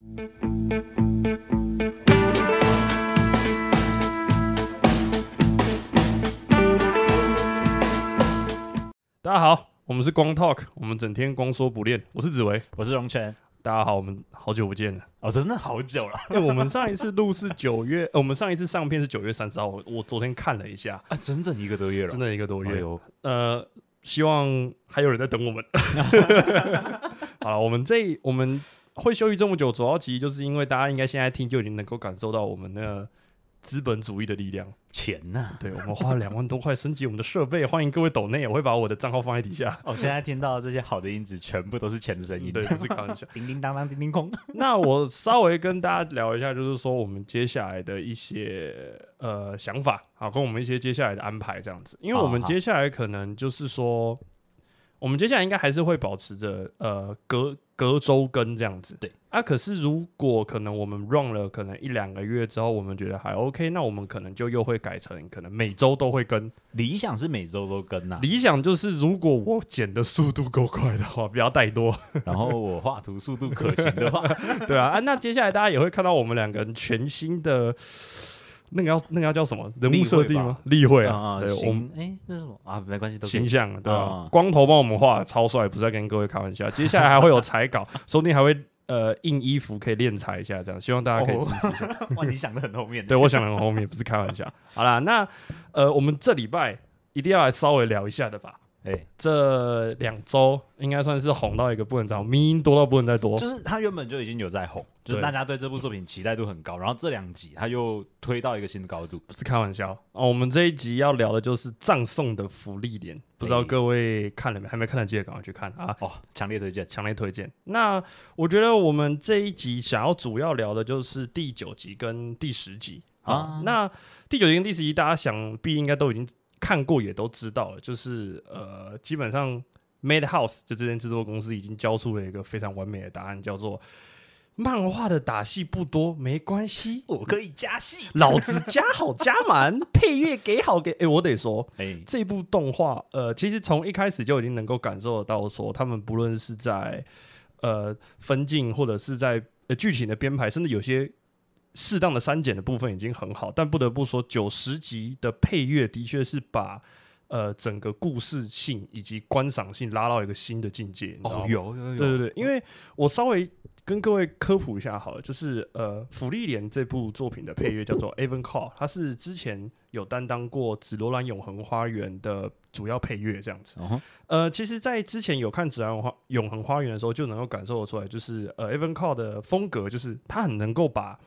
大家好，我们是光 Talk，我们整天光说不练。我是紫薇，我是荣泉。大家好，我们好久不见了。哦，真的好久了。因 为我们上一次录是九月，呃我们上一次上片是九月三十号。我我昨天看了一下，啊，整整一个多月了，真的一个多月。呃，希望还有人在等我们。好了，我们这我们会休息这么久，主要其实就是因为大家应该现在听就已经能够感受到我们的资本主义的力量。钱呐、对，我们花了两万多块升级我们的设备，欢迎各位抖内，我会把我的账号放在底下。哦，现在听到的这些好的音质，全部都是钱的声音。对，不是开玩笑。叮叮当当，叮叮空。那我稍微跟大家聊一下，就是说我们接下来的一些呃想法啊，跟我们一些接下来的安排这样子。因为我们接下来可能就是说，我们接下来应该还是会保持着呃隔隔周更这样子。对啊，可是如果可能我们 run 了可能一两个月之后，我们觉得还 OK，那我们可能就又会改成可能每周都会更。理想是每周都跟呐、理想就是如果我剪的速度够快的话，不要太多。然后我画图速度可行的话，对啊，啊，那接下来大家也会看到我们两个人全新的那个要那个要叫什么人物设定吗？例会啊，啊，对，我们行，哎，这是什么啊？没关系，都形象对吧、啊光头帮我们画得超帅，不是在跟各位开玩笑。接下来还会有彩稿，说不定还会呃印衣服可以练彩一下，这样希望大家可以哦支持一下。哇，你想的很后面。对我想的很后面，不是开玩笑。好啦，那呃我们这礼拜一定要来稍微聊一下的吧。哎，这两周应该算是红到一个不能再红，迷音多到不能再多。就是他原本就已经有在红，就是大家对这部作品期待度很高，然后这两集他又推到一个新的高度。不是开玩笑哦。我们这一集要聊的就是葬送的福利莲，不知道哎各位看了没？还没看的记得赶快去看啊！哦，强烈推荐。强烈推荐。那我觉得我们这一集想要主要聊的就是第九集跟第十集啊啊。那第九集跟第十集，大家想必应该都已经看过，也都知道了。就是呃，基本上 Made House 就这间制作公司已经交出了一个非常完美的答案，叫做漫画的打戏不多，没关系。我可以加戏。老子加好加满，配乐给好给。哎、我得说，哎，这部动画，呃，其实从一开始就已经能够感受得到说他们不论是在呃分镜，或者是在呃剧情的编排，甚至有些适当的删减的部分已经很好。但不得不说，九十集的配乐的确是把呃整个故事性以及观赏性拉到一个新的境界。哦，有有有，对对对，因为我稍微跟各位科普一下好了，就是呃，《福利莲》这部作品的配乐叫做 Evan Call，它是之前有担当过《紫罗兰永恒花园》的主要配乐这样子。呃，其实，在之前有看《紫兰花永恒花园》的时候，就能够感受得出来，就是呃，Evan Call 的风格，就是他很能够把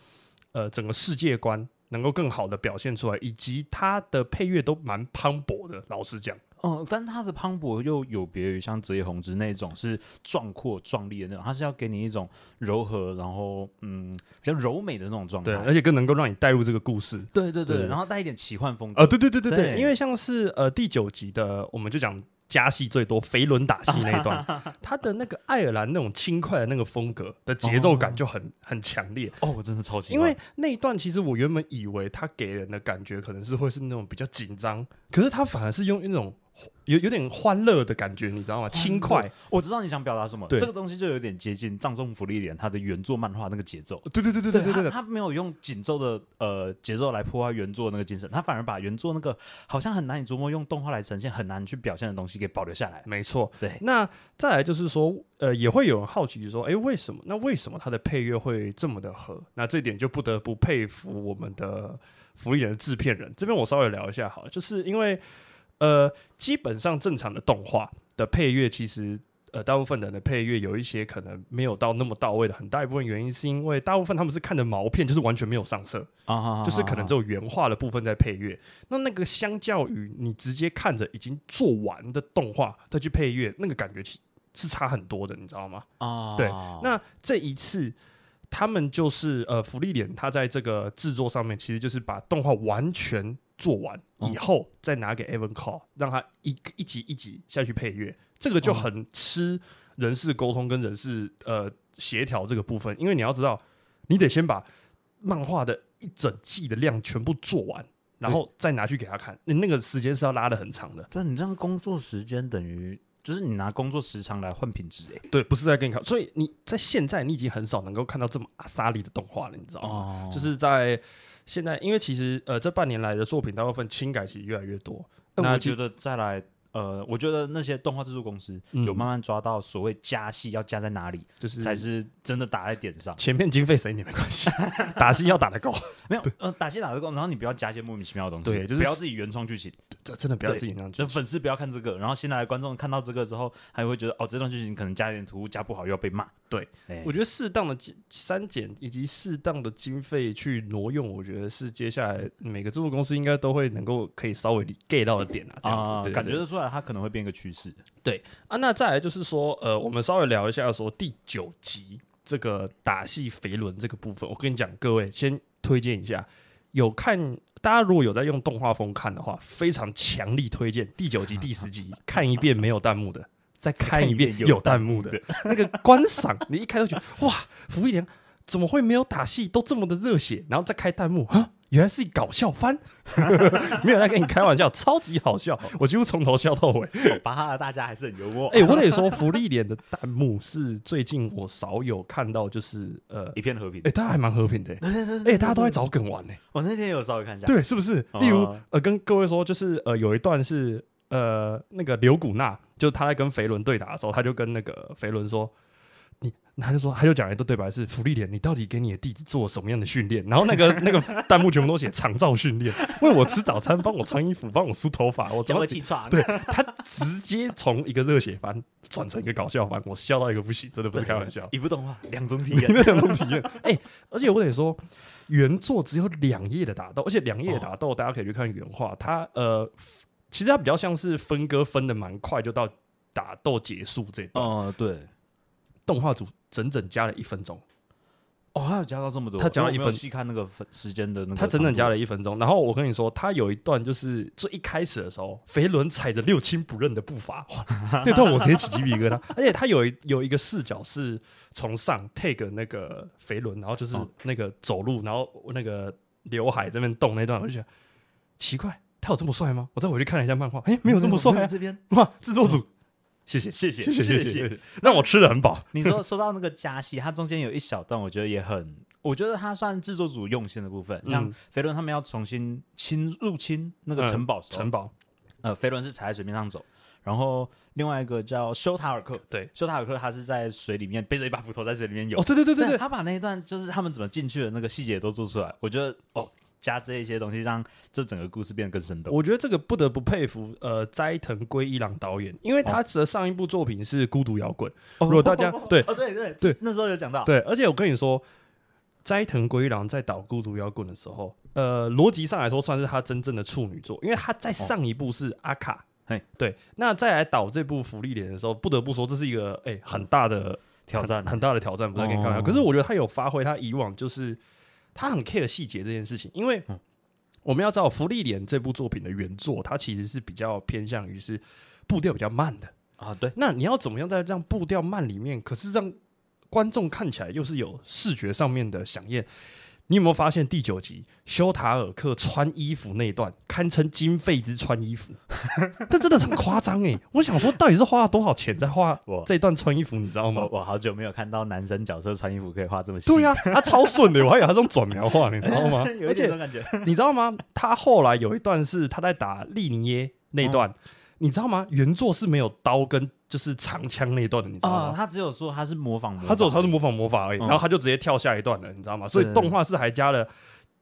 呃整个世界观能够更好的表现出来，以及它的配乐都蛮磅礴的。老实讲，嗯，但它的磅礴又有别于像泽野弘之那种是壮阔壮丽的那种，它是要给你一种柔和，然后嗯比较柔美的那种状对，态。而且更能够让你带入这个故事。对对对，对然后带一点奇幻风格。呃，对对对对对，对因为像是呃第九集的，我们就讲加戏最多飞轮打戏那一段，他的那个爱尔兰那种轻快的那个风格的节奏感就很、很强烈。哦，我真的超喜欢。因为那一段其实我原本以为他给人的感觉可能是会是那种比较紧张，可是他反而是用那种有有点欢乐的感觉，你知道吗？轻快，我知道你想表达什么，对这个东西就有点接近《葬送福利莲》它的原作漫画那个节奏。对对对对对对对他他没有用紧凑的呃节奏来破坏原作那个精神，他反而把原作那个好像很难以琢磨用动画来呈现、很难去表现的东西给保留下来。没错。对，那再来就是说，呃，也会有人好奇说，诶，为什么？那为什么他的配乐会这么的合？那这点就不得不佩服我们的福利人的制片人。这边我稍微聊一下好了，就是因为呃，基本上正常的动画的配乐，其实呃，大部分人的配乐有一些可能没有到那么到位的，很大一部分原因是因为大部分他们是看的毛片，就是完全没有上色。啊就是可能只有原画的部分在配乐。那那个相较于你直接看着已经做完的动画再去配乐，那个感觉其是差很多的，你知道吗？啊，对那这一次。他们就是呃，福利脸，他在这个制作上面，其实就是把动画完全做完以后，再拿给 Evan Call，让他一一集一集下去配乐，这个就很吃人事沟通跟人事呃协调这个部分，因为你要知道，你得先把漫画的一整季的量全部做完，然后再拿去给他看，你那个时间是要拉的很长的。对你这样工作时间等于就是你拿工作时长来换品质、哎，对，不是在跟你看，所以你在现在你已经很少能够看到这么阿萨利的动画了，你知道吗？哦。就是在现在，因为其实呃这半年来的作品大部分轻改其实越来越多。那我觉得再来，呃，我觉得那些动画制作公司嗯有慢慢抓到所谓加戏要加在哪里，就是才是真的打在点上。前面经费省一点没关系，打戏要打得够，没有，呃，打戏打得够，然后你不要加一些莫名其妙的东西，对就是不要自己原创剧情，这真的不要自己那样就粉丝不要看这个，然后新来的观众看到这个之后，还会觉得哦，这段剧情可能加一点突兀，加不好又要被骂。对哎，我觉得适当的减删减以及适当的经费去挪用，我觉得是接下来每个制作公司应该都会能够可以稍微 get 到的点啊，这样子，感觉得出来，它可能会变一个趋势。对啊。那再来就是说，呃，我们稍微聊一下说第九集这个打戏肥轮这个部分，我跟你讲，各位先推荐一下，有看。大家如果有在用动画风看的话，非常强力推荐第九集、第十集 看一遍没有弹幕的，再看一遍有弹幕的。那个观赏，你一开头觉得哇，福利莲怎么会没有打戏都这么的热血？然后再开弹幕啊，原来是搞笑番，没有在跟你开玩笑，超级好笑，我几乎从头笑到尾。巴哈的大家还是很幽默，哎、我得 说，福利脸的弹幕是最近我少有看到，就是呃，一片和平哎、。大家还蛮和平的、欸，哎、大家都在找梗玩呢、我那天有稍微看一下，对，是不是？哦例如，呃，跟各位说，就是呃，有一段是呃，那个刘古娜，就他在跟肥伦对打的时候，他就跟那个肥伦说，你，他就说，他就讲了一段对白是，福利脸，你到底给你的弟子做什么样的训练？然后那个 那个弹幕全部都写长照训练，为我吃早餐，帮我穿衣服，帮我梳头发，我怎么起床。对他直接从一个热血番转成一个搞笑番，我笑到一个不行，真的不是开玩笑。一部动画两种体验。那 两种体验，哎、而且我得说，原作只有两页的打斗，而且两页的打斗大家可以去看原画，它呃，其实它比较像是分割分的蛮快，就到打斗结束这段，哦，对，动画组整整加了一分钟，哦，他有加到这么多，他加了一分细看那个分时间的那个，他整整加了。一分钟。然后我跟你说，他有一段就是最一开始的时候，肥伦踩着六亲不认的步伐，哇，那段我直接起鸡皮疙瘩。而且他有一有一个视角是从上 take 那个肥伦，然后就是哦那个走路，然后那个刘海这边动那段，我就觉得奇怪，他有这么帅吗？我再回去看了一下漫画，哎，没有这么帅、啊。这边哇，制作组，谢谢谢谢谢谢谢谢，让我吃的很饱。你说说到那个加戏，它中间有一小段，我觉得也很，我觉得它算制作组用心的部分。像飞轮他们要重新侵入侵那个城堡、城堡，呃，飞轮是踩在水面上走，然后。另外一个叫修塔尔克，对，修塔尔克他是在水里面背着一把斧头在水里面游。哦，对对对对,对他把那一段就是他们怎么进去的那个细节都做出来，我觉得哦加这一些东西让这整个故事变得更生动。我觉得这个不得不佩服呃斋藤圭一郎导演，因为他的上一部作品是《孤独摇滚》如如果大家 对哦对对对，那时候有讲到，对，而且我跟你说，斋藤圭一郎在导《孤独摇滚》的时候，呃，逻辑上来说算是他真正的处女作，因为他在上一部是阿卡。嘿对，那再来导这部《福利脸》的时候，不得不说这是一个哎、很大的挑战很很大的挑战，不是跟你开玩笑。哦可是我觉得他有发挥他以往就是他很 care 细节这件事情，因为嗯我们要知道《福利莲》这部作品的原作，它其实是比较偏向于是步调比较慢的。啊，对，那你要怎么样在让步调慢里面，可是让观众看起来又是有视觉上面的响应？你有没有发现第九集修塔尔克穿衣服那一段，堪称经费之穿衣服？但真的很夸张哎！我想说，到底是花了多少钱在画我这段穿衣服，你知道吗我？我好久没有看到男生角色穿衣服可以画这么细，对呀、他超顺的，我还以为他是用转描画，你知道吗？有而且一点这种感觉。你知道吗？他后来有一段是他在打利尼耶那段，哦你知道吗？原作是没有刀跟就是长枪那一段的，你知道吗？啊，他只有说他是模仿模仿，他只有他是模仿魔法而已，嗯然后他就直接跳下一段了，你知道吗？所以对动画是还加了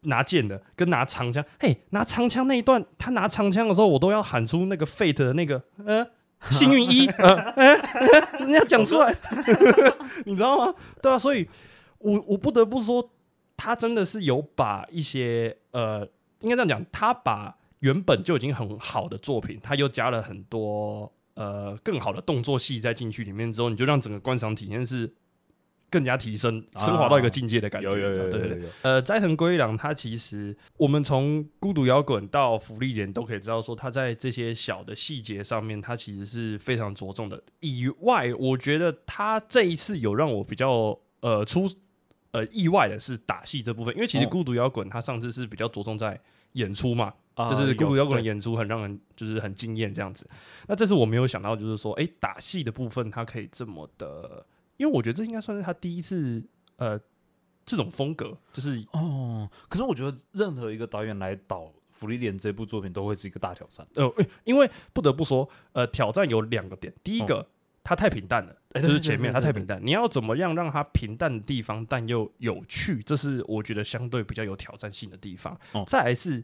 拿剑的跟拿长枪。嘿，拿长枪那一段，他拿长枪的时候，我都要喊出那个 Fate 的那个呃幸运一呃 呃，呃人家讲出来，你知道吗？对啊，所以我我不得不说，他真的是有把一些呃，应该这样讲，他把原本就已经很好的作品，他又加了很多呃更好的动作戏在进去里面之后，你就让整个观赏体验是更加提升、啊升华到一个境界的感觉。有有有有对对对。有有，呃，斋藤圭一郎他其实我们从孤独摇滚到福利连都可以知道，说他在这些小的细节上面，他其实是非常着重的。以外，我觉得他这一次有让我比较呃出呃意外的是打戏这部分，因为其实哦孤独摇滚他上次是比较着重在演出嘛，啊就是孤独摇滚的演出很让人就是很惊艳这样子。那这次我没有想到，就是说，哎、打戏的部分他可以这么的，因为我觉得这应该算是他第一次呃这种风格，就是哦，可是我觉得任何一个导演来导《福利莲》这部作品都会是一个大挑战。呃，诶因为不得不说，呃，挑战有两个点。第一个，它太平淡了，就是前面它太平淡。你要怎么样让它平淡的地方，但又有趣，这是我觉得相对比较有挑战性的地方。哦再来是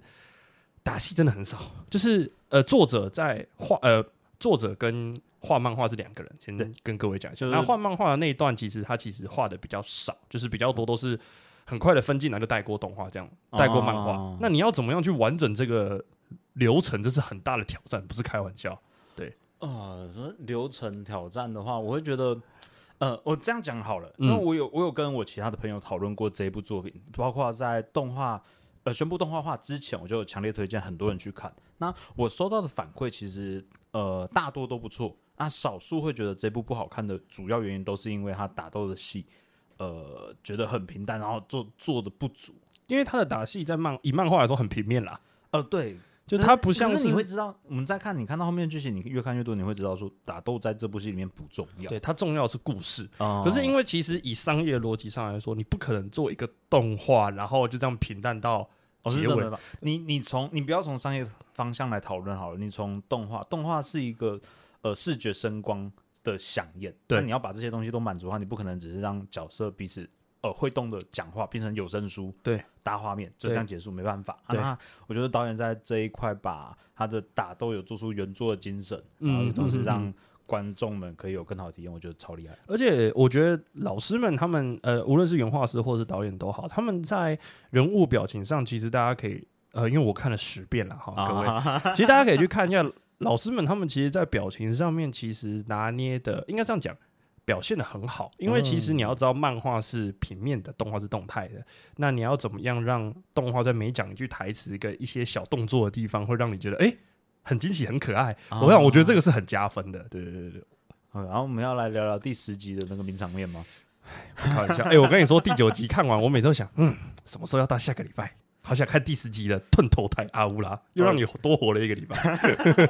打戏真的很少，就是呃，作者在画呃，作者跟画漫画是两个人，先对跟各位讲一下。就是那画漫画的那一段，其实他其实画的比较少，就是比较多都是很快的分进来就带过动画这样，带过漫画。哦那你要怎么样去完整这个流程，这是很大的挑战，不是开玩笑。呃，说流程挑战的话，我会觉得，呃，我这样讲好了，嗯因为我有我有跟我其他的朋友讨论过这一部作品，包括在动画呃宣布动画化之前，我就强烈推荐很多人去看。那我收到的反馈其实呃大多都不错，那少数会觉得这部不好看的主要原因都是因为他打斗的戏，呃，觉得很平淡，然后做做的不足。因为他的打戏在漫以漫画来说很平面啦，呃，对，就是它不像可是你会知道，我们在看你看到后面的剧情，你越看越多，你会知道说打斗在这部戏里面不重要。对它重要的是故事。哦可是因为其实以商业逻辑上来说，你不可能做一个动画，然后就这样平淡到结尾吧？你你从你不要从商业方向来讨论好了，你从动画，动画是一个呃视觉声光的响应，对那你要把这些东西都满足的话，你不可能只是让角色彼此呃会动的讲话变成有声书，对，大画面就这样结束，没办法。那我觉得导演在这一块把他的打斗有做出原作的精神，嗯然后同时让观众们可以有更好的体验，我觉得超厉害。而且我觉得老师们他们呃，无论是原画师或是导演都好，他们在人物表情上，其实大家可以呃，因为我看了十遍了哈，各位，啊，其实大家可以去看一下老师们他们其实，在表情上面其实拿捏的，应该这样讲。表现的很好，因为其实你要知道，漫画是平面的，动画是动态的。那你要怎么样让动画在每讲一句台词跟一些小动作的地方，会让你觉得哎、诶很惊喜、很可爱？啊我想，我觉得这个是很加分的。对对对对，嗯然后我们要来聊聊第十集的那个名场面吗？开玩笑。哎、我跟你说，第九集看完，我每次都想，嗯，什么时候要到下个礼拜？好想看第十集的盾头台阿乌拉，又让你多活了一个礼拜。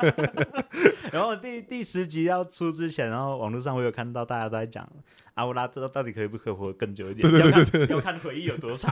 然后第第十集要出之前，然后网络上我有看到大家都在讲阿乌拉这到底可以不可以活得更久一点？要看要看回忆有多长。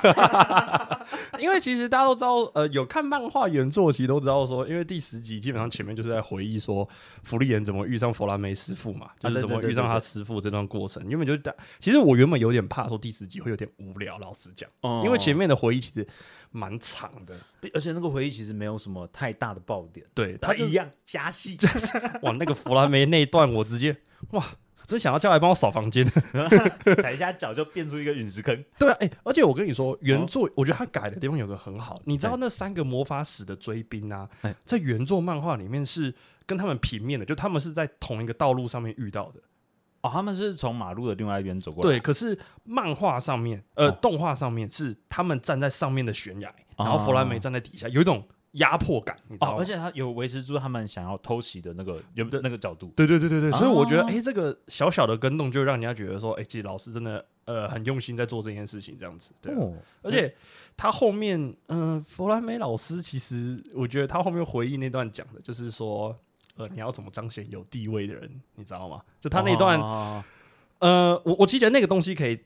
因为其实大家都知道，呃，有看漫画原作，其实都知道说，因为第十集基本上前面就是在回忆说福利人怎么遇上弗拉梅师傅嘛，就是对对对怎么遇上对对他师傅这段过程。原本就大，其实我原本有点怕说第十集会有点无聊，老实讲，因为前面的回忆其实蛮长的。而且那个回忆其实没有什么太大的爆点，对，他一样加戏。哇，那个弗拉梅那一段，我直接哇，真想要叫来帮我扫房间。踩一下脚就变出一个陨石坑。对啊，哎、而且我跟你说，哦原作、我觉得他改的地方有个很好，你知道那三个魔法使的追兵啊哎，在原作漫画里面是跟他们平面的，就他们是在同一个道路上面遇到的。哦，他们是从马路的另外一边走过来。对，可是漫画上面，呃，哦动画上面是他们站在上面的悬崖，然后哦弗兰梅站在底下，有一种压迫感，你知道吗？哦，而且他有维持住他们想要偷袭的那个原那个角度。对对对对对，所以我觉得，哦哎、这个小小的跟动就让人家觉得说，哎、其实老师真的呃很用心在做这件事情，这样子。对啊、哦，而且他后面，嗯、弗兰梅老师其实我觉得他后面回忆那段讲的，就是说，呃，你要怎么彰显有地位的人，你知道吗？就他那段，哦呃，我我其实觉得那个东西可以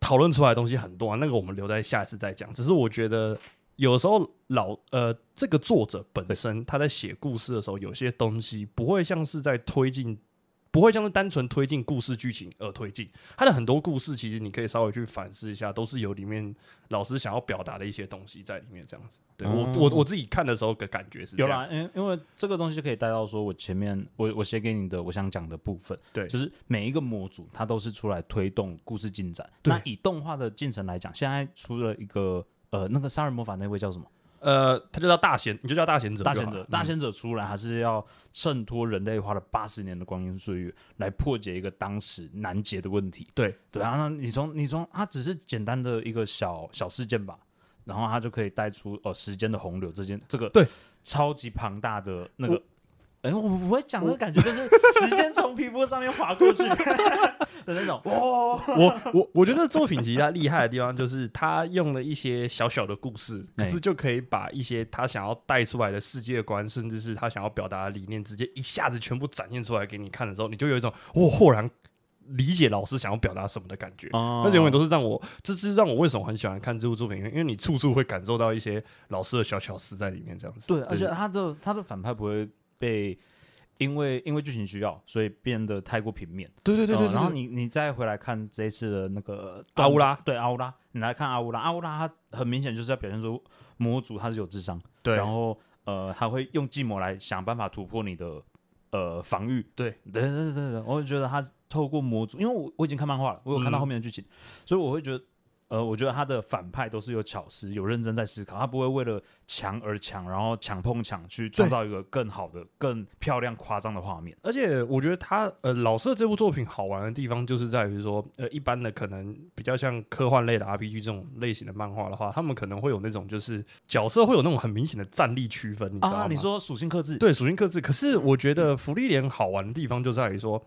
讨论出来的东西很多啊，那个我们留在下一次再讲。只是我觉得有时候老呃，这个作者本身他在写故事的时候，有些东西不会像是在推进。不会像是单纯推进故事剧情而推进，它的很多故事其实你可以稍微去反思一下，都是有里面老师想要表达的一些东西在里面，这样子。对我我我自己看的时候的感觉是这样。有啦，因因为这个东西就可以带到说我前面我我写给你的我想讲的部分，对就是每一个模组它都是出来推动故事进展。那以动画的进程来讲，现在出了一个呃那个杀人魔法那位叫什么？呃，他就叫大贤，你就叫大贤者。大贤者，嗯大贤者出来还是要衬托人类花了八十年的光阴岁月来破解一个当时难解的问题。对对啊，那你从你从它只是简单的一个小小事件吧，然后它就可以带出呃时间的洪流这件这个对超级庞大的那个哎、我我会讲的感觉就是时间从皮肤上面划过去的那种。哇，我我我觉得作品其实它厉害的地方就是他用了一些小小的故事，可哎是就可以把一些他想要带出来的世界观，甚至是他想要表达的理念，直接一下子全部展现出来给你看的时候，你就有一种我豁然理解老师想要表达什么的感觉。那那永远都是让我，这是让我为什么很喜欢看这部作品，因为因为你处处会感受到一些老师的小巧思在里面，这样子。对，而且他的他的反派不会被因为因为剧情需要，所以变得太过平面。对对对对然后你你再回来看这一次的那个阿乌拉，对阿乌拉，你来看阿乌拉，阿乌拉他很明显就是要表现出魔族他是有智商，对，然后呃他会用计谋来想办法突破你的呃防御。对对对对对对，我会觉得他透过魔族，因为我我已经看漫画了，我有看到嗯后面的剧情，所以我会觉得。呃，我觉得他的反派都是有巧思、有认真在思考，他不会为了强而强，然后强碰强去创造一个更好的、更漂亮、夸张的画面。而且我觉得他呃老师的这部作品好玩的地方，就是在于说，呃，一般的可能比较像科幻类的 RPG 这种类型的漫画的话，他们可能会有那种就是角色会有那种很明显的战力区分，你知道吗？啊，你说属性克制，对属性克制，可是我觉得福利连好玩的地方就在于说，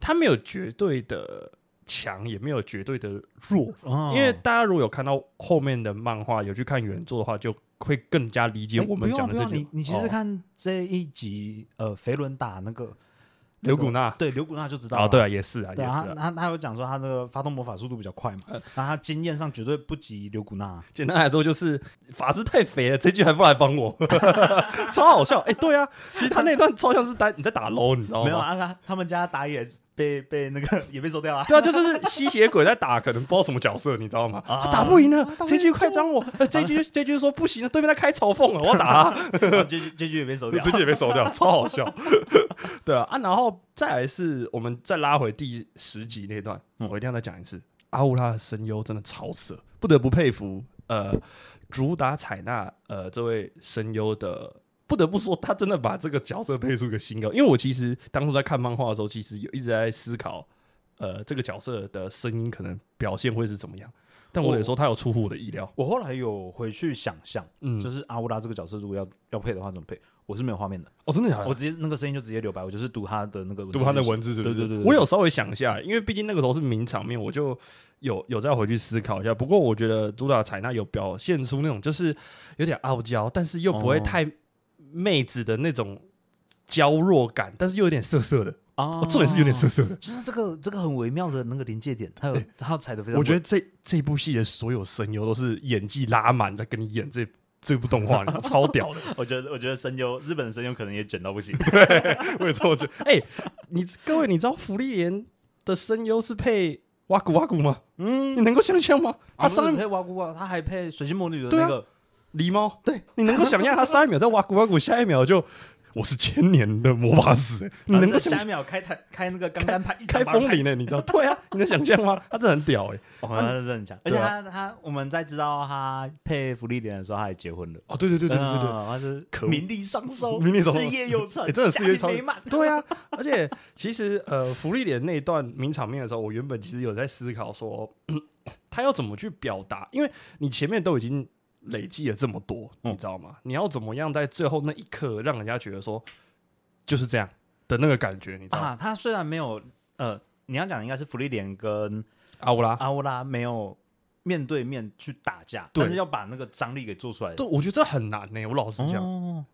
它没有绝对的强，也没有绝对的弱。哦，因为大家如果有看到后面的漫画，有去看原作的话，就会更加理解我们讲的这句。用你你其实哦看这一集，呃，肥伦打那个刘古娜对刘古娜就知道啊，了对啊，也是啊，也对啊，是啊。他他他有讲说他那个发动魔法速度比较快嘛，呃那他经验上绝对不及刘古纳。简单来说就是法师太肥了，这句还不来帮我，超好笑。哎、对啊，其实他那段超像是打你在打 low，你知道吗？没有啊，他他们家打野被被那个也被收掉了。对啊，就就是吸血鬼在打，可能不知道什么角色，你知道吗？啊他打不赢了，打不赢这局快张我，呃这局这局说不行了，对面在开嘲讽了，我要打他，这局这局也被收掉这。局也被收掉，超好笑。对啊，啊，然后再来是我们再拉回第十集那段，嗯我一定要再讲一次，阿乌拉的声优真的超色，不得不佩服。呃，主打采纳呃这位声优的。不得不说，他真的把这个角色配出个新高。因为我其实当初在看漫画的时候，其实有一直在思考，呃，这个角色的声音可能表现会是怎么样。但我得说，他有出乎我的意料。我后来有回去想象，嗯，就是是阿乌拉这个角色如果要要配的话怎么配？我是没有画面的，哦，真的假的？我直接那个声音就直接留白，我就是读他的那个读他的文字是不是？对对对对我有稍微想一下，因为毕竟那个时候是名场面，我就有有再回去思考一下。不过我觉得主打采纳有表现出那种就是有点傲娇，但是又不会哦太妹子的那种娇弱感，但是又有点涩涩的。啊哦，重点是有点涩涩的。就是这个这个很微妙的那个临界点，他有他有踩的非常。我觉得这这部戏的所有声优都是演技拉满，在跟你演这这部动画，超屌的。我觉得我觉得声优日本的声优可能也卷到不行。对 我也这么觉得。哎、你各位，你知道福利莲的声优是配哇咕哇咕吗？嗯你，能够想象吗？他他上一上配哇咕哇，他还配水星魔女的那个，狸猫，对你能够想象他上一秒在哇咕哇苦，下一秒就我是千年的魔法师、欸，你能够想下一秒开台开那个钢弹拍，一开风铃呢？你知道？对啊，你能想象吗？他真的很屌哎、哦，他是很强，而且他他我们在知道他配福利点的时候，他还结婚了。哦，对对对对对对他是可名利双收，名利双收事业有成，欸 真的事业超美满。对啊，而且其实呃，福利点那一段名场面的时候，我原本其实有在思考说，他要怎么去表达，因为你前面都已经累积了这么多，嗯。你知道吗？你要怎么样在最后那一刻让人家觉得说就是这样的那个感觉，你知道吗？啊，他虽然没有呃，你要讲的应该是福利点跟阿乌拉，阿乌拉没有面对面去打架，但是要把那个张力给做出来。对，我觉得这很难呢、我老实讲，哦，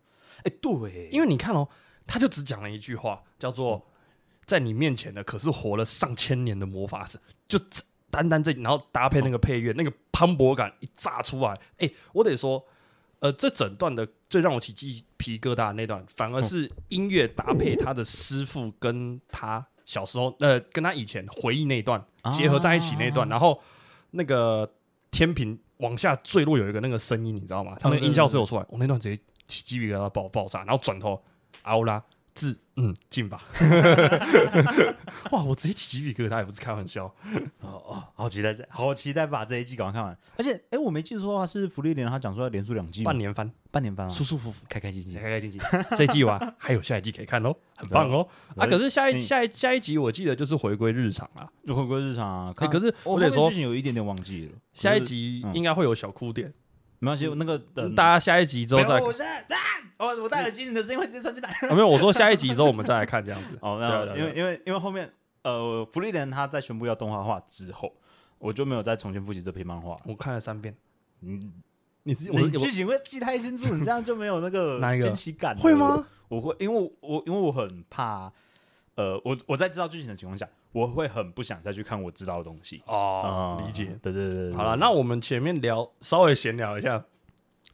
哎，对，因为你看哦，他就只讲了一句话，叫做“在你面前的可是活了上千年的魔法师”，就这单单这，然后搭配那个配乐，那个磅礴感一炸出来，哎、我得说，呃，这整段的最让我起鸡皮疙瘩的那段，反而是音乐搭配他的师傅跟他小时候，呃，跟他以前回忆那一段结合在一起那一段，然后那个天平往下坠落有一个那个声音，你知道吗？他那个音效是有出来，我那段直接起鸡皮疙瘩爆爆炸，然后转头奥拉自嗯进吧，哇，我直接起鸡皮疙瘩，也不是开玩笑。哦哦，好期待这，好期待把这一季赶快看完。而且，哎，我没记错的话，是福利点他讲说要连续两季，半年番，半年番啊，舒舒服服，开开心心开。开心心。这一季完还有下一季可以看哦，很棒哦。啊，可是下一嗯下一下一集我记得就是回归日常啊，就回归日常啊。看可是我我得说剧情有一点点忘记了。下一集应该会有小哭点，没关系，那个等大家下一集之后再我现在啊哦，我戴耳机，你的声音会直接传进来。啊，没有，我说下一集之后我们再来看这样子。哦，那因为因为因为后面呃，福利人他在宣布要动画化之后，我就没有再重新复习这篇漫画。我看了三遍，嗯，你你剧情会记太清楚，你这样就没有那个 惊喜感。会吗？？我会，因为我我因为我很怕，呃，我我在知道剧情的情况下，我会很不想再去看我知道的东西。哦，啊理解。对对对对，好了，那我们前面聊稍微闲聊一下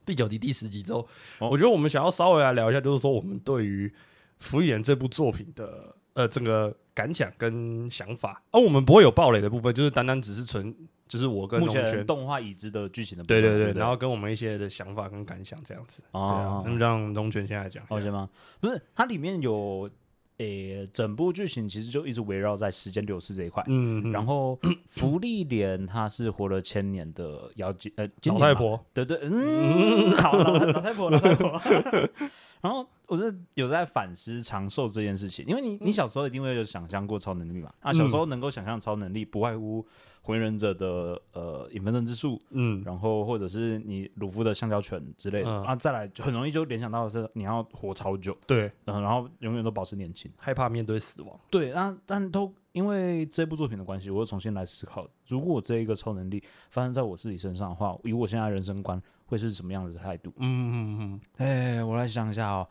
第九集、第十集之后，哦我觉得我们想要稍微来聊一下，就是说我们对于《福利人》这部作品的呃整个感想跟想法。而、我们不会有暴雷的部分，就是单单只是纯就是我跟目龙泉前动画已知的剧情的部分，对对对，不然后跟我们一些的想法跟感想这样子。对啊哦，那么让龙泉先来讲。好些吗？不是，它里面有诶、整部剧情其实就一直围绕在时间流逝这一块。嗯，嗯然后福利莲她是活了千年的妖精，呃，老太婆，对对，嗯，好，老老太婆，老太婆。然后我是有在反思长寿这件事情，因为你你小时候一定会有想象过超能力嘛，啊，小时候能够想象超能力，不外乎火影忍者的呃影分身之术，嗯，然后或者是你鲁夫的橡胶拳之类的、嗯。啊，再来就很容易就联想到的是你要活超久，对，嗯，然后永远都保持年轻。害怕面对死亡。对，那但都因为这部作品的关系，我又重新来思考，如果这一个超能力发生在我自己身上的话，以我现在的人生观会是什么样子的态度？嗯嗯嗯，哎，我来想一下哦。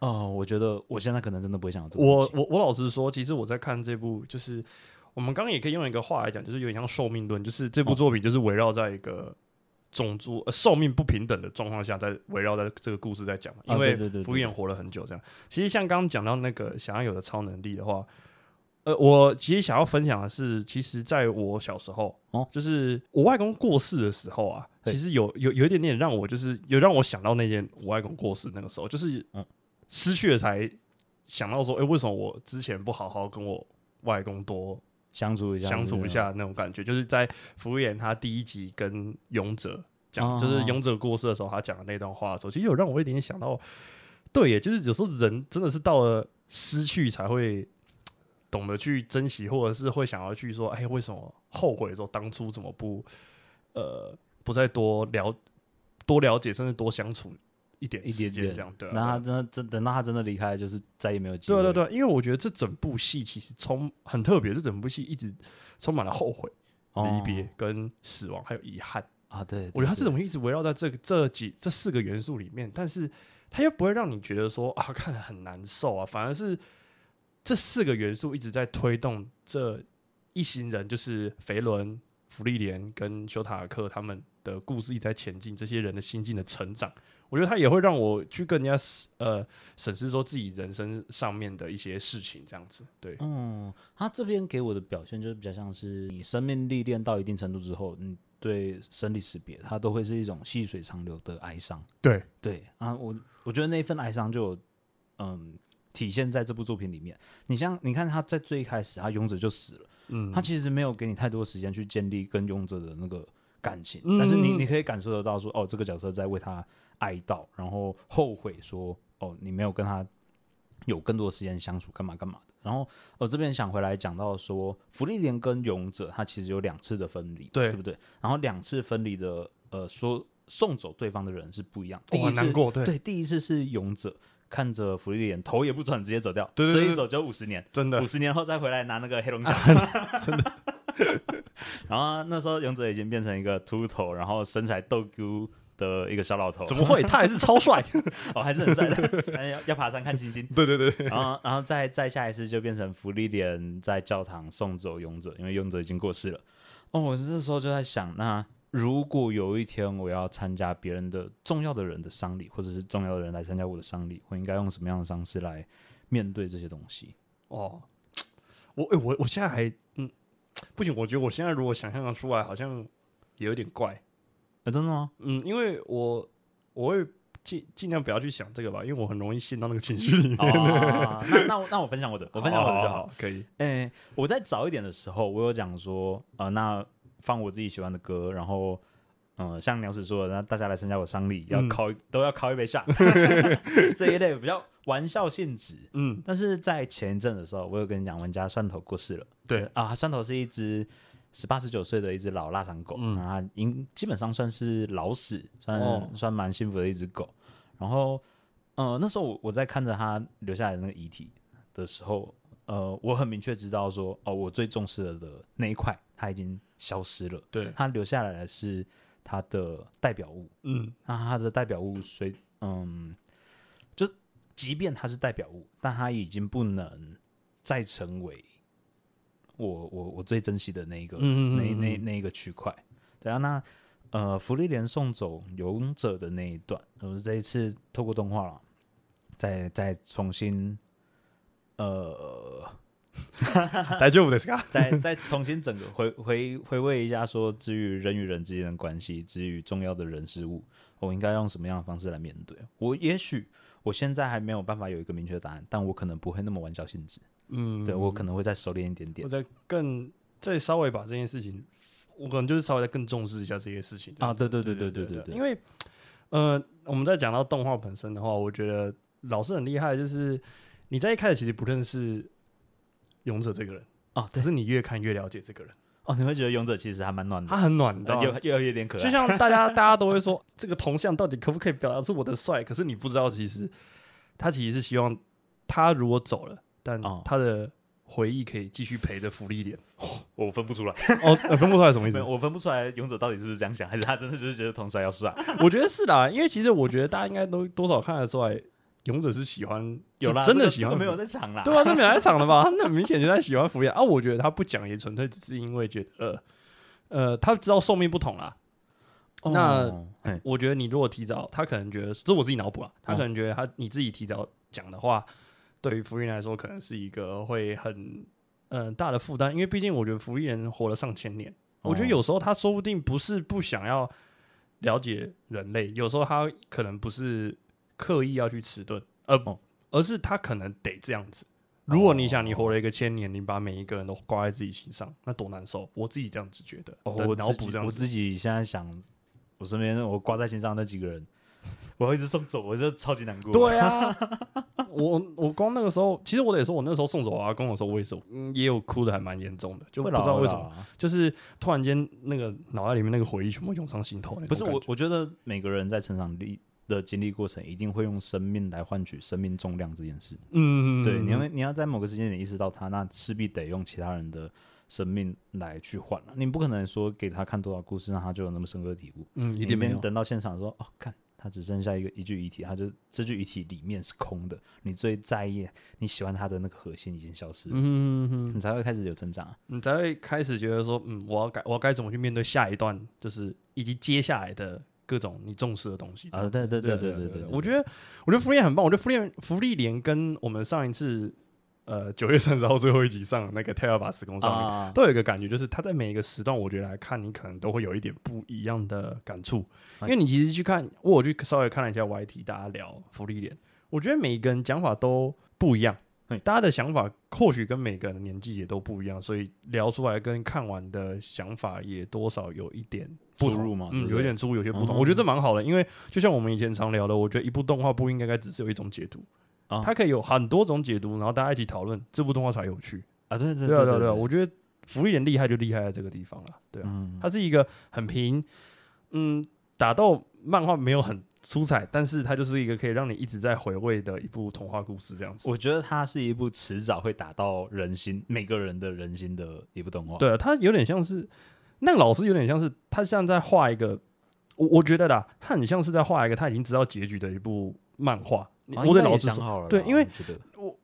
哦，我觉得我现在可能真的不会想到这个。我我我老实说，其实我在看这部，就是我们刚刚也可以用一个话来讲，就是有点像寿命论，就是这部哦作品就是围绕在一个种族、呃、寿命不平等的状况下，在围绕在这个故事在讲因为对对对对福原活了很久，这样。其实像刚刚讲到那个想要有的超能力的话，呃，我其实想要分享的是，其实在我小时候，哦就是我外公过世的时候啊，对其实有有有一点点让我就是有让我想到那件我外公过世那个时候，就是嗯。失去了才想到说，哎、为什么我之前不好好跟我外公多相处一下，相处一下那种感觉，就是在福原他第一集跟勇者讲，哦就是勇者过世的时候，他讲的那段话的时候，其实有让我一点点想到，对耶，就是有时候人真的是到了失去才会懂得去珍惜，或者是会想要去说，哎，为什么后悔说当初怎么不呃不再多了多了解，甚至多相处一点一点点这样，对啊、那他真的真等到他真的离开，就是再也没有机会。对对对，因为我觉得这整部戏其实充很特别，这整部戏一直充满了后悔。哦离别、跟死亡还有遗憾。啊，对，我觉得他这种种一直围绕在这个这几这四个元素里面，但是他又不会让你觉得说啊看了很难受啊，反而是这四个元素一直在推动这一行人，就是肥伦、福利莲跟修塔尔克他们的故事一直在前进，这些人的心境的成长。我觉得他也会让我去更加呃审视说自己人生上面的一些事情，这样子。对，嗯，他这边给我的表现就是比较像是你生命历练到一定程度之后，你对生离死别，它都会是一种细水长流的哀伤。对，对啊，我我觉得那一份哀伤就有嗯体现在这部作品里面。你像你看他在最一开始，他勇者就死了，嗯，他其实没有给你太多时间去建立跟勇者的那个感情，嗯但是你你可以感受得到说，哦，这个角色在为他哀悼，然后后悔说，哦，你没有跟他有更多的时间相处，干嘛干嘛的。然后我这边想回来讲到说，福利莲跟勇者他其实有两次的分离，对对不对？然后两次分离的呃说送走对方的人是不一样，第我一次很难过，对，对，第一次是勇者看着福利莲头也不转直接走掉，对对对这一走就五十年。真的五十年后再回来拿那个黑龙奖，真的。然后那时候勇者已经变成一个秃头，然后身材逗咕的一个小老头，怎么会？他还是超帅。哦，还是很帅的，但要要爬山看星星。对对对，然后，然后再再下一次就变成福利莲在教堂送走勇者，因为勇者已经过世了。哦，我这时候就在想，那如果有一天我要参加别人的重要的人的丧礼，或者是重要的人来参加我的丧礼，我应该用什么样的方式来面对这些东西？哦，我诶我我现在还嗯不行，我觉得我现在如果想象的出来，好像也有点怪。啊，真的吗？嗯，因为我我会尽尽量不要去想这个吧，因为我很容易陷到那个情绪里面。哦，那那我那我分享我的，我分享我的就好。，可以。诶、我在早一点的时候，我有讲说，呃，那放我自己喜欢的歌，然后，嗯、像鸟屎说的，那大家来参加我丧礼，要嗯靠一、都要靠一杯下，这一类比较玩笑性质。嗯，但是在前一阵的时候，我有跟你讲，我们家蒜头过世了。对啊，蒜头是一只十八十九岁的一只老腊肠狗，嗯嗯，它应基本上算是老死，算、哦算蛮幸福的一只狗。然后呃，那时候我我在看着它留下来的那个遗体的时候，呃，我很明确知道说，哦，我最重视的那一块，它已经消失了。对，它留下来的是他的代表物，嗯，那它的代表物虽嗯，就即便它是代表物，但它已经不能再成为我我我最珍惜的那一个、嗯嗯嗯那那嗯那一个区块。对啊，那呃，福利连送走勇者的那一段，我们这一次透过动画了，再再重新呃。大丈夫ですか？再再重新整个回回回味一下，说至于人与人之间的关系，至于重要的人事物，我应该用什么样的方式来面对？我也许我现在还没有办法有一个明确的答案，但我可能不会那么玩笑性质，嗯，对我可能会再收敛一点点我再更再稍微把这件事情，我可能就是稍微再更重视一下这些事情这样啊！子对对对对对对对，因为呃，我们在讲到动画本身的话，我觉得老师很厉害，就是你在一开始其实不认识 勇者这个人，哦对可是你越看越了解这个人，哦，你会觉得勇者其实还蛮暖的，他很暖，你知道吗？呃又又有点可爱就，像大家 大家都会说，这个铜像到底可不可以表达出我的帅？可是你不知道，其实他其实是希望他如果走了，但哦他的回忆可以继续陪着福利脸。我分不出来，哦，呃分不出来什么意思？我分不出来勇者到底是不是这样想，还是他真的就是觉得铜帅要帅？我觉得是啦，因为其实我觉得大家应该都多少看得出来，勇者是喜欢，有啦，真的喜欢没有在场啦，对啊，他没有在场的吧？他很明显就在喜欢福原啊。我觉得他不讲也纯粹只是因为觉得，呃，呃，他知道寿命不同啦。哦那嘿我觉得你如果提早，他可能觉得，这是我自己脑补啊，他哦可能觉得他你自己提早讲的话，对于福利人来说，可能是一个会很嗯、呃大的负担，因为毕竟我觉得福原人活了上千年，我觉得哦有时候他说不定不是不想要了解人类，有时候他可能不是刻意要去迟钝，而、哦而是他可能得这样子。如果你想你哦活了一个千年，你把每一个人都挂在自己心上，那多难受。我自己这样子觉得，我脑补这样子。我自己现在想，我身边我挂在心上那几个人，我要一直送走，我就超级难过。对啊，我我光那个时候，其实我得说，我那时候送走我阿公的时候，我也是、嗯、也有哭的还蛮严重的，就不，知道为什么，就是突然间那个脑袋里面那个回忆全部涌上心头不是我，我觉得每个人在成长历的经历过程，一定会用生命来换取生命重量这件事。嗯，对，你要你要在某个时间点意识到它，那势必得用其他人的生命来去换了。你不可能说给他看多少故事，让他就有那么深刻的体悟。嗯，一一定没有，等到现场说，哦，看他只剩下一个一具遗体，他就这具遗体里面是空的，你最在意、你喜欢他的那个核心已经消失了，嗯嗯嗯，你才会开始有成长啊。你才会开始觉得说，嗯，我要该我要该怎么去面对下一段，就是以及接下来的各种你重视的东西啊，对对对对对对对，我觉得我觉得福利很棒，我觉得福利福利连跟我们上一次呃九月三十号最后一集上那个泰尔巴时空上面。啊，都有一个感觉，就是他在每一个时段，我觉得来看，你可能都会有一点不一样的感触。因哎为你其实去看，我去稍微看了一下 YT，大家聊福利连，我觉得每一个人讲法都不一样嘿，大家的想法或许跟每个人的年纪也都不一样，所以聊出来跟看完的想法也多少有一点不出入嘛嗯，有一点出入，有些不同。嗯我觉得这蛮好的，因为就像我们以前常聊的，我觉得一部动画不应该只是有一种解读，啊。它可以有很多种解读，然后大家一起讨论，这部动画才有趣。啊，对对对啊，对啊，对我觉得福利人厉害就厉害在这个地方了，对啊，嗯，它是一个很平，嗯，打斗漫画没有很出彩，但是它就是一个可以让你一直在回味的一部童话故事这样子。我觉得它是一部迟早会打到人心，每个人的人心的一部动画。对啊，它有点像是那个老师有点像是他像在画一个，我我觉得啦，他很像是在画一个他已经知道结局的一部漫画。我应该也得老实说，想好了，对因为我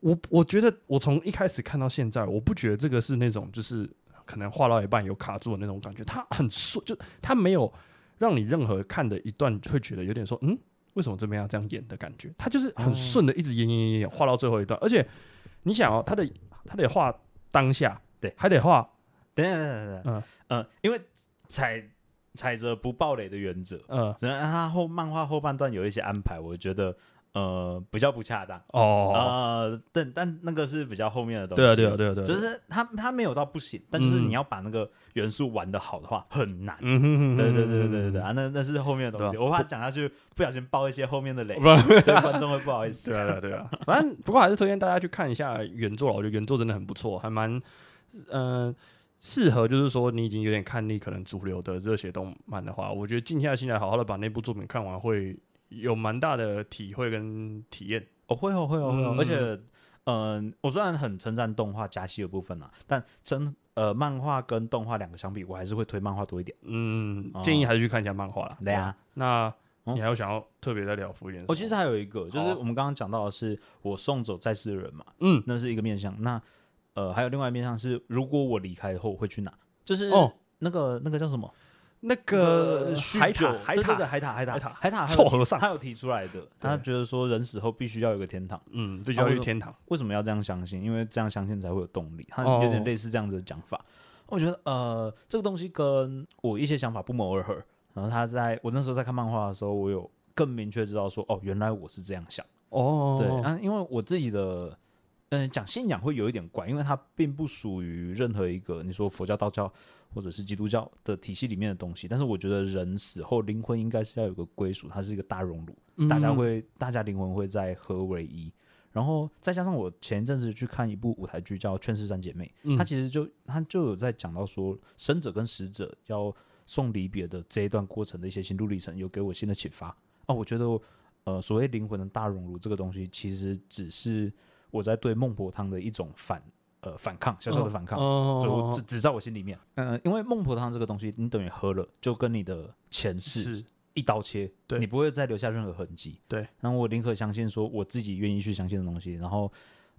我我觉得我从一开始看到现在，我不觉得这个是那种就是可能画到一半有卡住的那种感觉，他很顺，就他没有让你任何看的一段会觉得有点说，嗯，为什么这边要这样演的感觉？他就是很顺的一直演演演演画到最后一段，而且你想哦，他的他得画当下，对。还得画，等一下等等，嗯。嗯，因为踩踩着不暴雷的原则，嗯，然后他后漫画后半段有一些安排，我觉得呃比较不恰当。哦，呃，但但那个是比较后面的东西。对啊，对啊，对啊，对啊，就是它它没有到不行，但就是嗯你要把那个元素玩的好的话很难。对对对对对对对啊，那那是后面的东西，我怕讲下去不小心爆一些后面的雷，对观众会不好意思。对啊，对啊，对啊，反正不过还是推荐大家去看一下原作了。我觉得原作真的很不错，还蛮嗯适合，就是说你已经有点看腻可能主流的热血动漫的话，我觉得静下心来好好的把那部作品看完会有蛮大的体会跟体验。哦，会哦，会哦，会哦，嗯而且，嗯、我虽然很称赞动画加戏的部分啊，但真呃，漫画跟动画两个相比，我还是会推漫画多一点。嗯，哦建议还是去看一下漫画啦。对啊，那哦你还有想要特别再聊福原？我、其实还有一个，就是我们刚刚讲到的是我送走在世的人嘛，嗯，那是一个面向。那呃，还有另外一面向是，如果我离开后会去哪？就是哦那个那个叫什么？那呃个海塔，海塔对对塔，海塔，海塔，海塔 他有提出来的，他觉得说人死后必须要有个天堂。嗯，必须要啊我去天堂。为什么要这样相信？因为这样相信才会有动力。他哦有点类似这样子的讲法。我觉得呃，这个东西跟我一些想法不谋而合。然后他在我那时候在看漫画的时候，我有更明确知道说，哦，原来我是这样想。哦，对，啊，因为我自己的，嗯、讲信仰会有一点怪，因为它并不属于任何一个你说佛教、道教或者是基督教的体系里面的东西。但是我觉得人死后灵魂应该是要有个归属，它是一个大熔炉，嗯大家会，大家灵魂会在合为一。然后再加上我前一阵子去看一部舞台剧叫《劝世三姐妹》，嗯它其实就它就有在讲到说生者跟死者要送离别的这一段过程的一些心路历程，有给我新的启发啊。我觉得呃，所谓灵魂的大熔炉这个东西，其实只是我在对孟婆汤的一种反呃反抗，小小的反抗。哦就我只只在我心里面，嗯、因为孟婆汤这个东西，你等于喝了，就跟你的前世一刀切，对你不会再留下任何痕迹。对，然后我宁可相信说我自己愿意去相信的东西，然后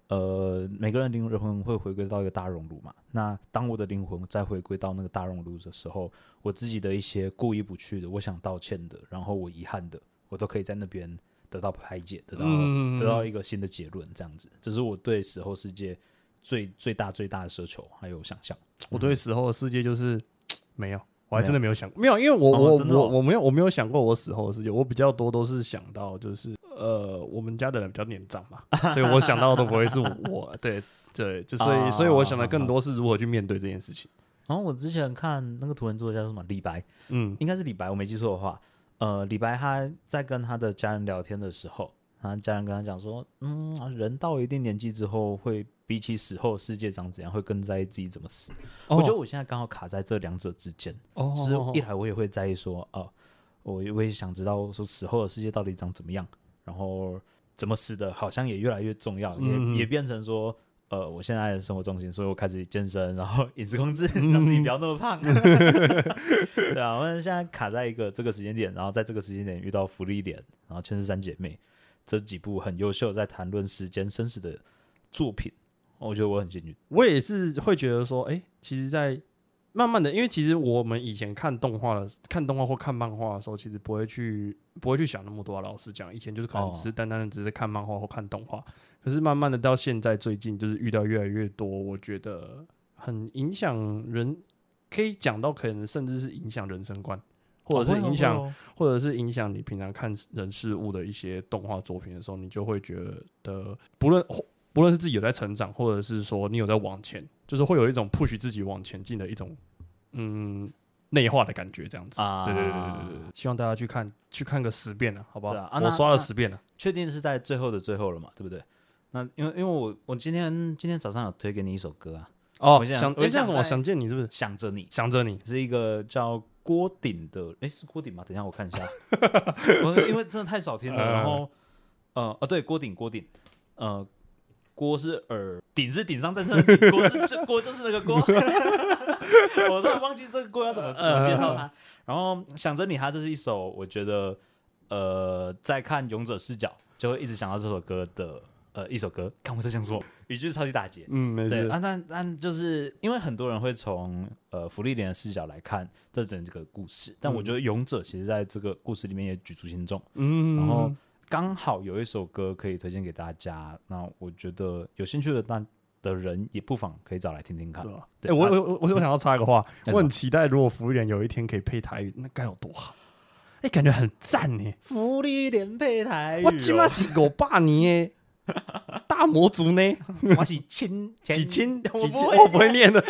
呃，每个人灵魂会回归到一个大熔炉嘛。那当我的灵魂再回归到那个大熔炉的时候，我自己的一些过意不去的，我想道歉的，然后我遗憾的，我都可以在那边得到排解，得到、嗯。得到一个新的结论，这样子，这是我对死后世界最最大最大的奢求还有想象。我对死后的世界就是 没有，我还真的没有。想没有，因为我、我我我没有我没有想过我死后的世界，我比较多都是想到就是呃，我们家的人比较年长嘛，所以我想到的都不会是我，对对，就所以、啊所以我想的更多是如何去面对这件事情。然后我之前看那个图文作家叫什么？李白，嗯。应该是李白，我没记错的话，呃，李白他在跟他的家人聊天的时候，他家人跟他讲说，嗯，人到一定年纪之后，会比起死后世界长怎样，会更在意自己怎么死。我觉得我现在刚好卡在这两者之间，哦，就是一来我也会在意说，哦、我我也想知道说死后的世界到底长怎么样，然后怎么死的，好像也越来越重要，嗯也也变成说。呃，我现在的生活重心，所以我开始健身，然后饮食控制，让自己不要那么胖。对啊，我们现在卡在一个这个时间点，然后在这个时间点遇到福利点，然后《劝世三姐妹》这几部很优秀在谈论时间生死的作品，我觉得我很幸运。我也是会觉得说，哎、其实，在慢慢的，因为其实我们以前看动画的、看动画或看漫画的时候，其实不会去不会去想那么多、啊。老实讲，以前就是可能哦只是单单的只是看漫画或看动画。可是慢慢的到现在，最近就是遇到越来越多，我觉得很影响人，可以讲到可能甚至是影响人生观，或者是影响、或者是影响你平常看人事物的一些动画作品的时候，你就会觉得，不论不论是自己有在成长，或者是说你有在往前，就是会有一种 push 自己往前进的一种嗯内化的感觉，这样子。啊对对对对对对，希望大家去看去看个十遍了，好不好？我刷了十遍了。确定是在最后的最后了嘛，对不对？那因为因为我我今天今天早上有推给你一首歌啊，哦，我想想我想诶这样什么想见你是不是？想着你想着你，是一个叫郭顶的，诶，是郭顶吗？等一下我看一下，我因为真的太少听了。嗯然后呃哦对，郭顶郭顶，呃郭是耳，顶是顶上正称的顶，郭是这郭就是那个郭，我突然忘记这个歌要怎么怎么介绍它。然后想着你，它这是一首我觉得呃在看勇者视角就会一直想到这首歌的呃一首歌。看我在想什么，语句超级打结。嗯，没事对啊，但但就是因为很多人会从呃福利莲的视角来看这整个故事，但我觉得勇者其实在这个故事里面也举足轻重，嗯，然后刚好有一首歌可以推荐给大家，那我觉得有兴趣的大的人也不妨可以找来听听看对。啊？对哎，我啊我我我想要插一个话，我很期待，如果福利人有一天可以配台语，那该有多好！哎，感觉很赞呢。福利连配台语、我起码是五百年的大魔族呢，我是亲几千我几千，不会我不会念的。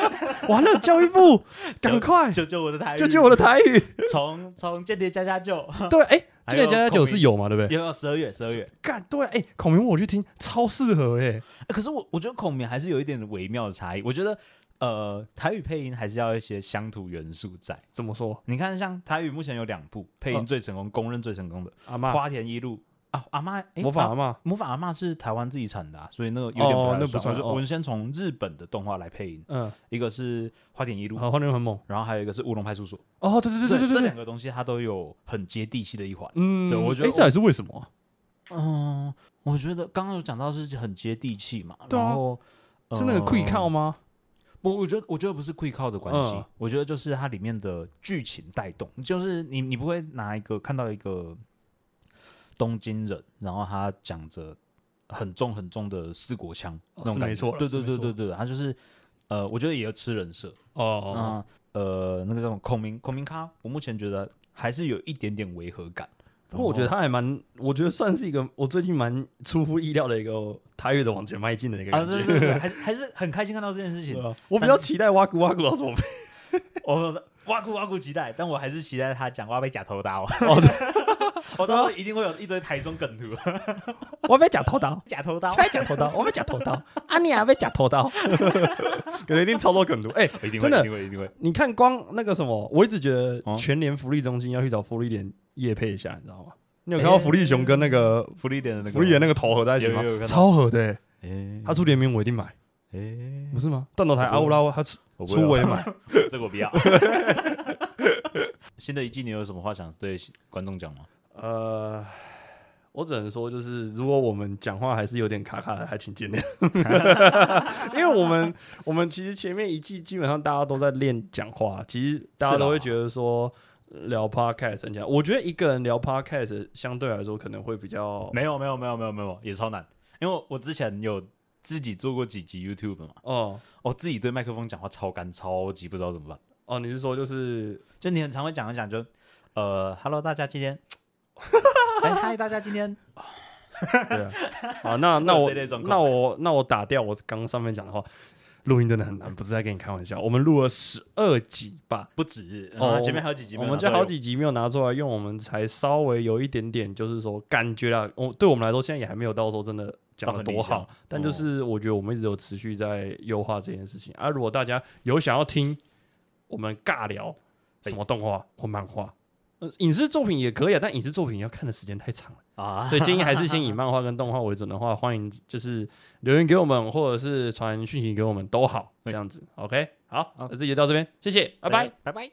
完了，教育部，赶快救救我的台语，救救我的台语！从从间谍加加救，对，哎，还有今年加加九是有嘛，对不对？有十二月十二月、干对，哎，孔明我去听，超适合哎。欸可是我我觉得孔明还是有一点微妙的差异。我觉得呃，台语配音还是要一些乡土元素在。怎么说？你看，像台语目前有两部配音嗯最成功、公认最成功的《花田一路》啊，阿妈诶啊模仿阿妈，魔法阿嬷是台湾自己产的、啊，所以那个有点不太算我就那不算哦我们先从日本的动画来配音，嗯，一个是《花田一路》，好，花田很猛。然后还有一个是《乌龙派出所》。哦，对对对对对对这两，个东西它都有很接地气的一环。嗯，对我觉得诶这也是为什么啊？嗯，我觉得刚刚有讲到是很接地气嘛，对啊然后、是那个 quick 靠吗？吗？不，我觉得我觉得不是 quick 靠的关系，嗯我觉得就是它里面的剧情带动，就是你你不会拿一个看到一个东京人，然后他讲着很重很重的四国腔、那种感觉，对对对对对，他就是呃，我觉得也要吃人设，哦，嗯呃，那个叫什么孔明孔明咖，我目前觉得还是有一点点违和感。不过我觉得他还蛮，我觉得算是一个我最近蛮出乎意料的一个台语的往前迈进的一个啊，感觉。对对对，还是还是很开心看到这件事情。啊我比较期待挖苦挖苦要怎么配。我挖苦挖苦期待，但我还是期待他讲话被假头刀。哦，我到时候一定会有一堆台中梗图，我被假头刀，假头刀，被假头刀，我被假头刀，啊你啊被假头刀，感觉一定超多梗图。哎、一定会，真的一定会，一定会。你看光那个什么，我一直觉得哦全联福利中心要去找福利点夜配一下，你知道吗？你有看到福利熊跟那个福利点的那个福利的那个头合在一起吗有有有看？到超合的、欸，哎他出联名我一定买，哎，不是吗？断头台阿乌拉他出我不要出我也买。这个我不要。新的一季你有什么话想对观众讲吗？呃，我只能说，就是如果我们讲话还是有点卡卡的，还请见谅。因为我们我们其实前面一季基本上大家都在练讲话，其实大家都会觉得说呃聊 podcast 很简单。我觉得一个人聊 podcast 相对来说可能会比较没有，没有，没有，没有，没有，也超难。因为我之前有自己做过几集 YouTube 嘛，哦我自己对麦克风讲话超干，超级不知道怎么办。哦，你是说就是就你很常会讲一讲，就呃，Hello，大家今天，哎，嗨，大家今天，对啊？好，那那我 那我那我打掉我刚刚上面讲的话。录音真的很难，不是在跟你开玩笑。我们录了十二集吧，不止，哦哦，前面还有几集我们就好几集没有拿出来用，我们才稍微有一点点，就是说感觉啊，我对我们来说现在也还没有到说真的讲的多好但就是我觉得我们一直有持续在优化这件事情。啊，如果大家有想要听我们尬聊什么动画或漫画，呃，影视作品也可以啊，但影视作品要看的时间太长了，啊，所以建议还是先以 漫画跟动画为准的话，欢迎就是留言给我们，或者是传讯息给我们都好，这样子。OK，好，好那这集就到这边，谢谢，拜拜。，拜拜。